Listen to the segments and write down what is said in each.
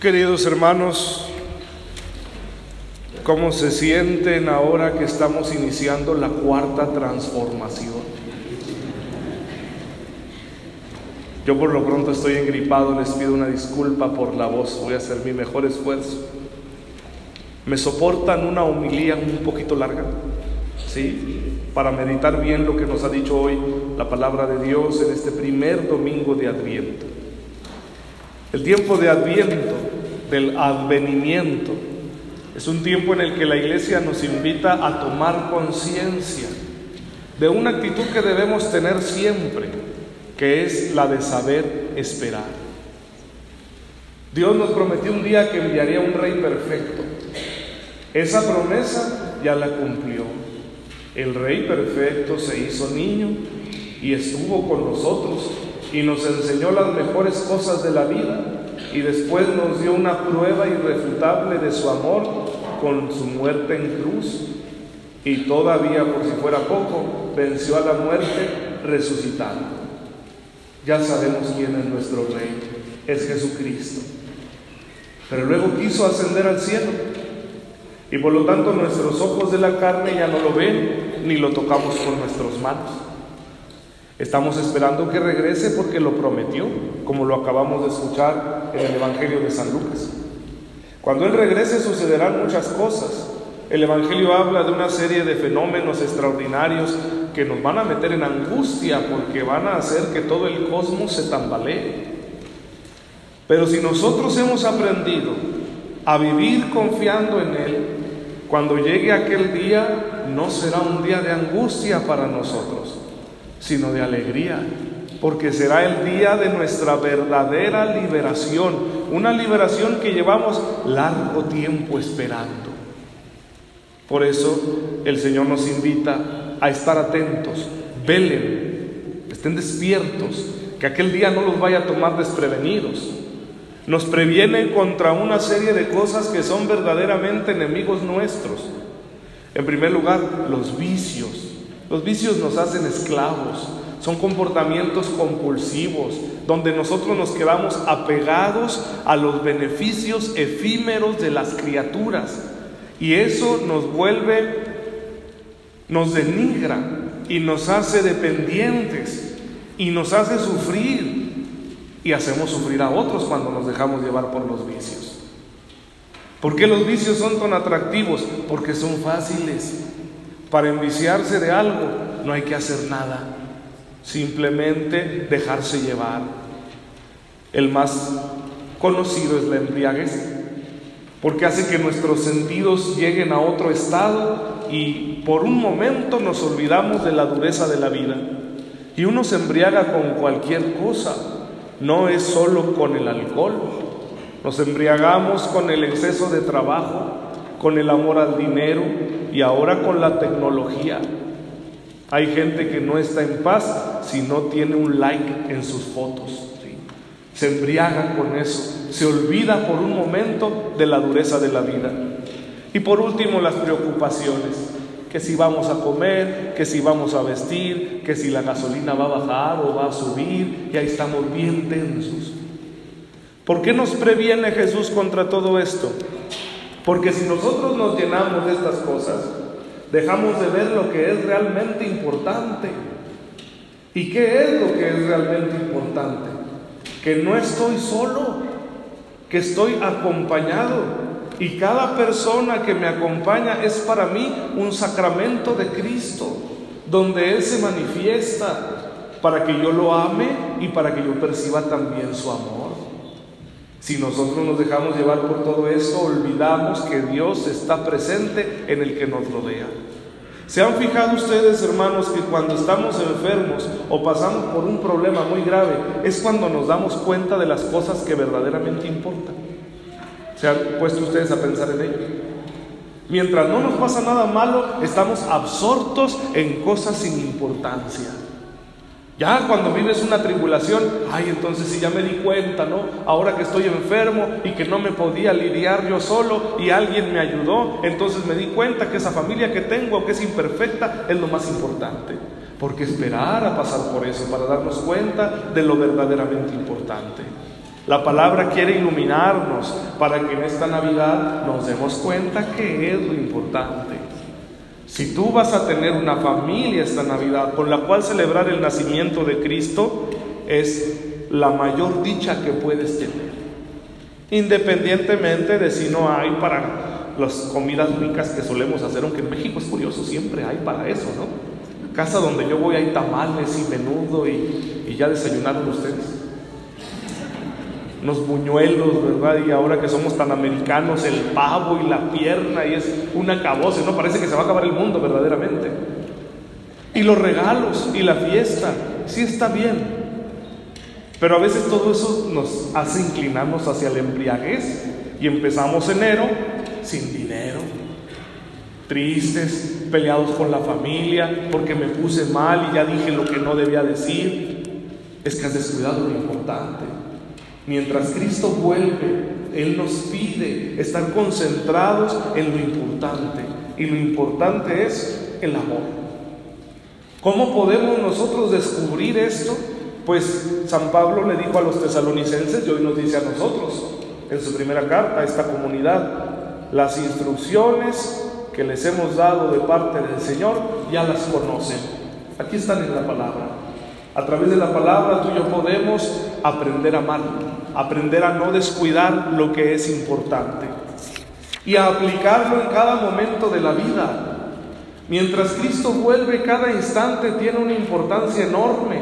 Queridos hermanos, ¿cómo se sienten ahora que estamos iniciando la cuarta transformación? Yo por lo pronto estoy engripado, les pido una disculpa por la voz, voy a hacer mi mejor esfuerzo. ¿Me soportan una humilía un poquito larga? ¿Sí? Para meditar bien lo que nos ha dicho hoy la palabra de Dios en este primer domingo de Adviento. El tiempo de Adviento, del advenimiento, es un tiempo en el que la iglesia nos invita a tomar conciencia de una actitud que debemos tener siempre, que es la de saber esperar. Dios nos prometió un día que enviaría un rey perfecto. Esa promesa ya la cumplió. El rey perfecto se hizo niño y estuvo con nosotros y nos enseñó las mejores cosas de la vida y después nos dio una prueba irrefutable de su amor con su muerte en cruz y todavía, por si fuera poco, venció a la muerte resucitando. Ya sabemos quién es nuestro Rey, es Jesucristo. Pero luego quiso ascender al cielo y por lo tanto nuestros ojos de la carne ya no lo ven ni lo tocamos con nuestras manos. Estamos esperando que regrese porque lo prometió, como lo acabamos de escuchar en el Evangelio de San Lucas. Cuando Él regrese sucederán muchas cosas. El Evangelio habla de una serie de fenómenos extraordinarios que nos van a meter en angustia porque van a hacer que todo el cosmos se tambalee. Pero si nosotros hemos aprendido a vivir confiando en Él, cuando llegue aquel día no será un día de angustia para nosotros sino de alegría, porque será el día de nuestra verdadera liberación, una liberación que llevamos largo tiempo esperando. Por eso el Señor nos invita a estar atentos, velen, estén despiertos, que aquel día no los vaya a tomar desprevenidos. Nos previene contra una serie de cosas que son verdaderamente enemigos nuestros. En primer lugar, los vicios, los vicios nos hacen esclavos, son comportamientos compulsivos, donde nosotros nos quedamos apegados a los beneficios efímeros de las criaturas. Y eso nos vuelve, nos denigra y nos hace dependientes y nos hace sufrir y hacemos sufrir a otros cuando nos dejamos llevar por los vicios. ¿Por qué los vicios son tan atractivos? Porque son fáciles. Para enviciarse de algo no hay que hacer nada, simplemente dejarse llevar. El más conocido es la embriaguez, porque hace que nuestros sentidos lleguen a otro estado y por un momento nos olvidamos de la dureza de la vida. Y uno se embriaga con cualquier cosa, no es solo con el alcohol. Nos embriagamos con el exceso de trabajo, con el amor al dinero y ahora con la tecnología. Hay gente que no está en paz si no tiene un like en sus fotos. Se embriaga con eso, se olvida por un momento de la dureza de la vida. Y por último, las preocupaciones, que si vamos a comer, que si vamos a vestir, que si la gasolina va a bajar o va a subir, y ahí estamos bien tensos. ¿Por qué nos previene Jesús contra todo esto? Porque si nosotros nos llenamos de estas cosas, dejamos de ver lo que es realmente importante. ¿Y qué es lo que es realmente importante? Que no estoy solo, que estoy acompañado. Y cada persona que me acompaña es para mí un sacramento de Cristo, donde Él se manifiesta para que yo lo ame y para que yo perciba también su amor. Si nosotros nos dejamos llevar por todo esto, olvidamos que Dios está presente en el que nos rodea. ¿Se han fijado ustedes, hermanos, que cuando estamos enfermos o pasamos por un problema muy grave, es cuando nos damos cuenta de las cosas que verdaderamente importan? ¿Se han puesto ustedes a pensar en ello? Mientras no nos pasa nada malo, estamos absortos en cosas sin importancia. Ya cuando vives una tribulación, ay, entonces si ya me di cuenta, ¿no? Ahora que estoy enfermo y que no me podía lidiar yo solo y alguien me ayudó, entonces me di cuenta que esa familia que tengo, que es imperfecta, es lo más importante. Porque esperar a pasar por eso para darnos cuenta de lo verdaderamente importante. La palabra quiere iluminarnos para que en esta Navidad nos demos cuenta que es lo importante. Si tú vas a tener una familia esta Navidad con la cual celebrar el nacimiento de Cristo, es la mayor dicha que puedes tener. Independientemente de si no hay para las comidas ricas que solemos hacer, aunque en México es curioso, siempre hay para eso, ¿no? Casa donde yo voy hay tamales y menudo y, y ya desayunaron ustedes unos buñuelos, ¿verdad? Y ahora que somos tan americanos, el pavo y la pierna, y es una caboce, ¿no? Parece que se va a acabar el mundo verdaderamente. Y los regalos y la fiesta, sí está bien. Pero a veces todo eso nos hace inclinarnos hacia la embriaguez y empezamos enero sin dinero, tristes, peleados con la familia, porque me puse mal y ya dije lo que no debía decir. Es que has descuidado lo importante. Mientras Cristo vuelve, Él nos pide estar concentrados en lo importante. Y lo importante es el amor. ¿Cómo podemos nosotros descubrir esto? Pues San Pablo le dijo a los tesalonicenses y hoy nos dice a nosotros en su primera carta a esta comunidad, las instrucciones que les hemos dado de parte del Señor ya las conocen. Aquí están en la palabra. A través de la palabra tú y yo podemos aprender a amar, aprender a no descuidar lo que es importante y a aplicarlo en cada momento de la vida. Mientras Cristo vuelve, cada instante tiene una importancia enorme.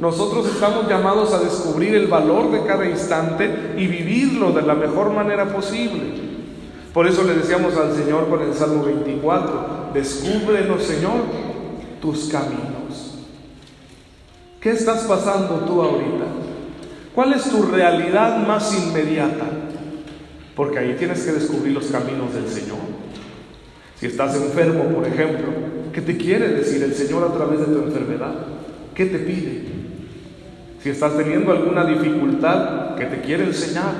Nosotros estamos llamados a descubrir el valor de cada instante y vivirlo de la mejor manera posible. Por eso le decíamos al Señor con el Salmo 24, descúbrenos Señor tus caminos. ¿Qué estás pasando tú ahorita? ¿Cuál es tu realidad más inmediata? Porque ahí tienes que descubrir los caminos del Señor. Si estás enfermo, por ejemplo, ¿qué te quiere decir el Señor a través de tu enfermedad? ¿Qué te pide? Si estás teniendo alguna dificultad, ¿qué te quiere enseñar?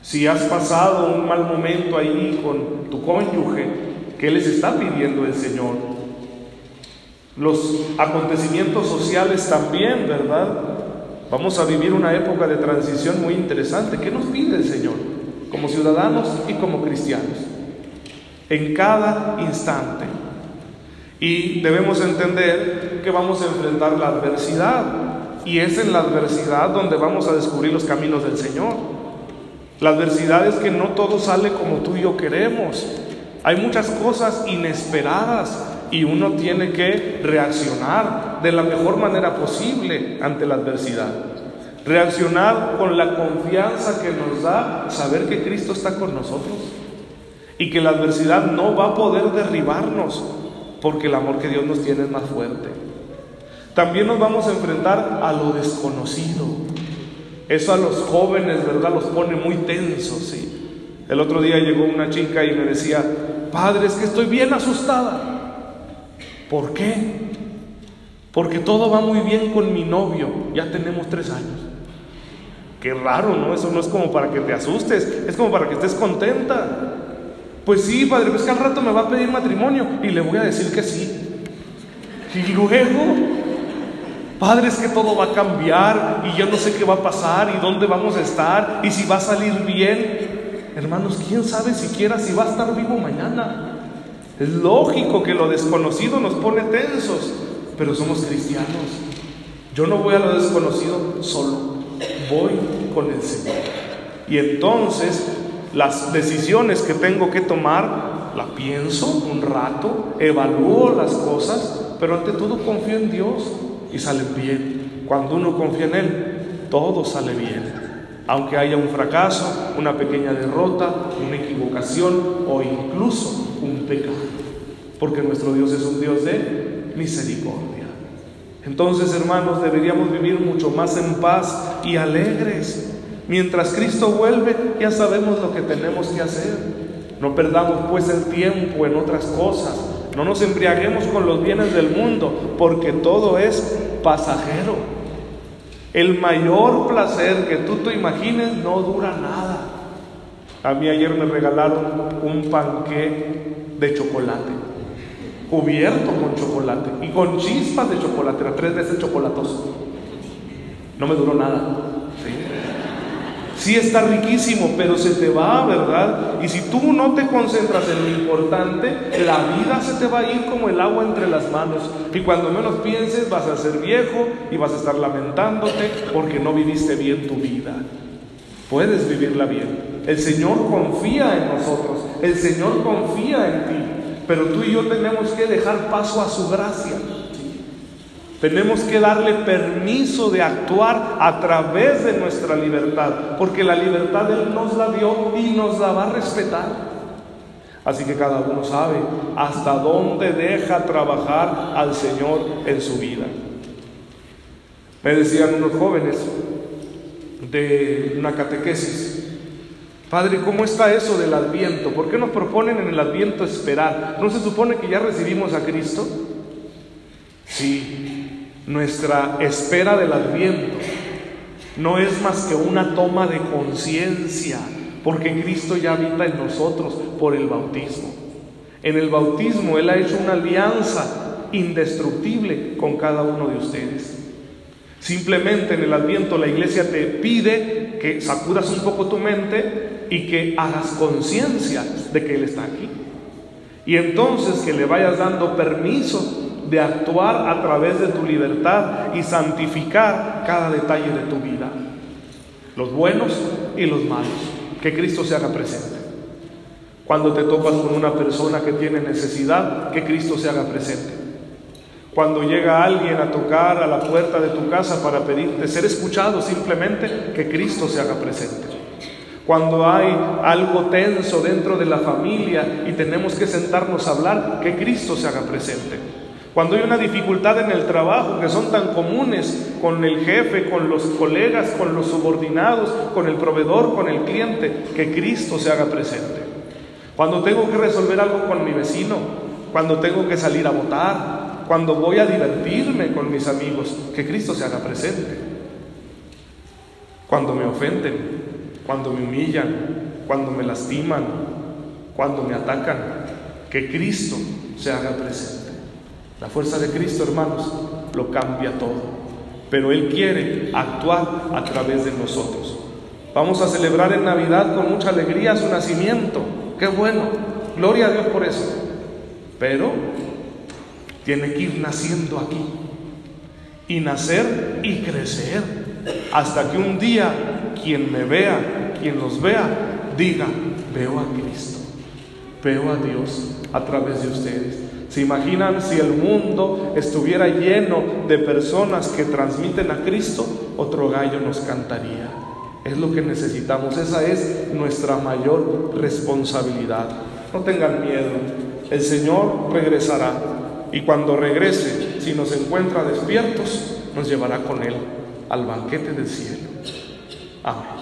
Si has pasado un mal momento ahí con tu cónyuge, ¿qué les está pidiendo el Señor? Los acontecimientos sociales también, ¿verdad? Vamos a vivir una época de transición muy interesante. ¿Qué nos pide el Señor? Como ciudadanos y como cristianos. En cada instante. Y debemos entender que vamos a enfrentar la adversidad. Y es en la adversidad donde vamos a descubrir los caminos del Señor. La adversidad es que no todo sale como tú y yo queremos. Hay muchas cosas inesperadas y uno tiene que reaccionar de la mejor manera posible ante la adversidad. Reaccionar con la confianza que nos da saber que Cristo está con nosotros y que la adversidad no va a poder derribarnos porque el amor que Dios nos tiene es más fuerte. También nos vamos a enfrentar a lo desconocido. Eso a los jóvenes, ¿verdad? Los pone muy tensos, ¿sí? El otro día llegó una chica y me decía, padre, es que estoy bien asustada. ¿Por qué? Porque todo va muy bien con mi novio, ya tenemos tres años. Qué raro, ¿no? Eso no es como para que te asustes, es como para que estés contenta. Pues sí, padre, pues que al rato me va a pedir matrimonio y le voy a decir que sí. Y luego, padre, es que todo va a cambiar y yo no sé qué va a pasar y dónde vamos a estar y si va a salir bien. Hermanos, ¿quién sabe siquiera si va a estar vivo mañana? Es lógico que lo desconocido nos pone tensos, pero somos cristianos. Yo no voy a lo desconocido solo, voy con el Señor. Y entonces las decisiones que tengo que tomar, la pienso un rato, evalúo las cosas, pero ante todo confío en Dios y salen bien. Cuando uno confía en Él, todo sale bien. Aunque haya un fracaso, una pequeña derrota, una equivocación o incluso un pecado, porque nuestro Dios es un Dios de misericordia. Entonces, hermanos, deberíamos vivir mucho más en paz y alegres. Mientras Cristo vuelve, ya sabemos lo que tenemos que hacer. No perdamos pues el tiempo en otras cosas. No nos embriaguemos con los bienes del mundo, porque todo es pasajero. El mayor placer que tú te imagines no dura nada. A mí ayer me regalaron un panqué de chocolate, cubierto con chocolate y con chispas de chocolate, tres veces chocolatoso. No me duró nada. Sí está riquísimo, pero se te va, ¿verdad? Y si tú no te concentras en lo importante, la vida se te va a ir como el agua entre las manos. Y cuando menos pienses, vas a ser viejo y vas a estar lamentándote porque no viviste bien tu vida. Puedes vivirla bien. El Señor confía en nosotros. El Señor confía en ti. Pero tú y yo tenemos que dejar paso a su gracia. Tenemos que darle permiso de actuar a través de nuestra libertad, porque la libertad Él nos la dio y nos la va a respetar. Así que cada uno sabe hasta dónde deja trabajar al Señor en su vida. Me decían unos jóvenes de una catequesis, Padre, ¿cómo está eso del adviento? ¿Por qué nos proponen en el adviento esperar? ¿No se supone que ya recibimos a Cristo? Sí, nuestra espera del adviento no es más que una toma de conciencia, porque Cristo ya habita en nosotros por el bautismo. En el bautismo Él ha hecho una alianza indestructible con cada uno de ustedes. Simplemente en el adviento la iglesia te pide que sacudas un poco tu mente y que hagas conciencia de que Él está aquí. Y entonces que le vayas dando permiso de actuar a través de tu libertad y santificar cada detalle de tu vida, los buenos y los malos, que Cristo se haga presente. Cuando te topas con una persona que tiene necesidad, que Cristo se haga presente. Cuando llega alguien a tocar a la puerta de tu casa para pedirte ser escuchado, simplemente que Cristo se haga presente. Cuando hay algo tenso dentro de la familia y tenemos que sentarnos a hablar, que Cristo se haga presente. Cuando hay una dificultad en el trabajo que son tan comunes con el jefe, con los colegas, con los subordinados, con el proveedor, con el cliente, que Cristo se haga presente. Cuando tengo que resolver algo con mi vecino, cuando tengo que salir a votar, cuando voy a divertirme con mis amigos, que Cristo se haga presente. Cuando me ofenden, cuando me humillan, cuando me lastiman, cuando me atacan, que Cristo se haga presente. La fuerza de Cristo, hermanos, lo cambia todo. Pero Él quiere actuar a través de nosotros. Vamos a celebrar en Navidad con mucha alegría su nacimiento. Qué bueno. Gloria a Dios por eso. Pero tiene que ir naciendo aquí. Y nacer y crecer. Hasta que un día quien me vea, quien los vea, diga, veo a Cristo. Veo a Dios a través de ustedes. ¿Se imaginan si el mundo estuviera lleno de personas que transmiten a Cristo? Otro gallo nos cantaría. Es lo que necesitamos, esa es nuestra mayor responsabilidad. No tengan miedo, el Señor regresará y cuando regrese, si nos encuentra despiertos, nos llevará con Él al banquete del cielo. Amén.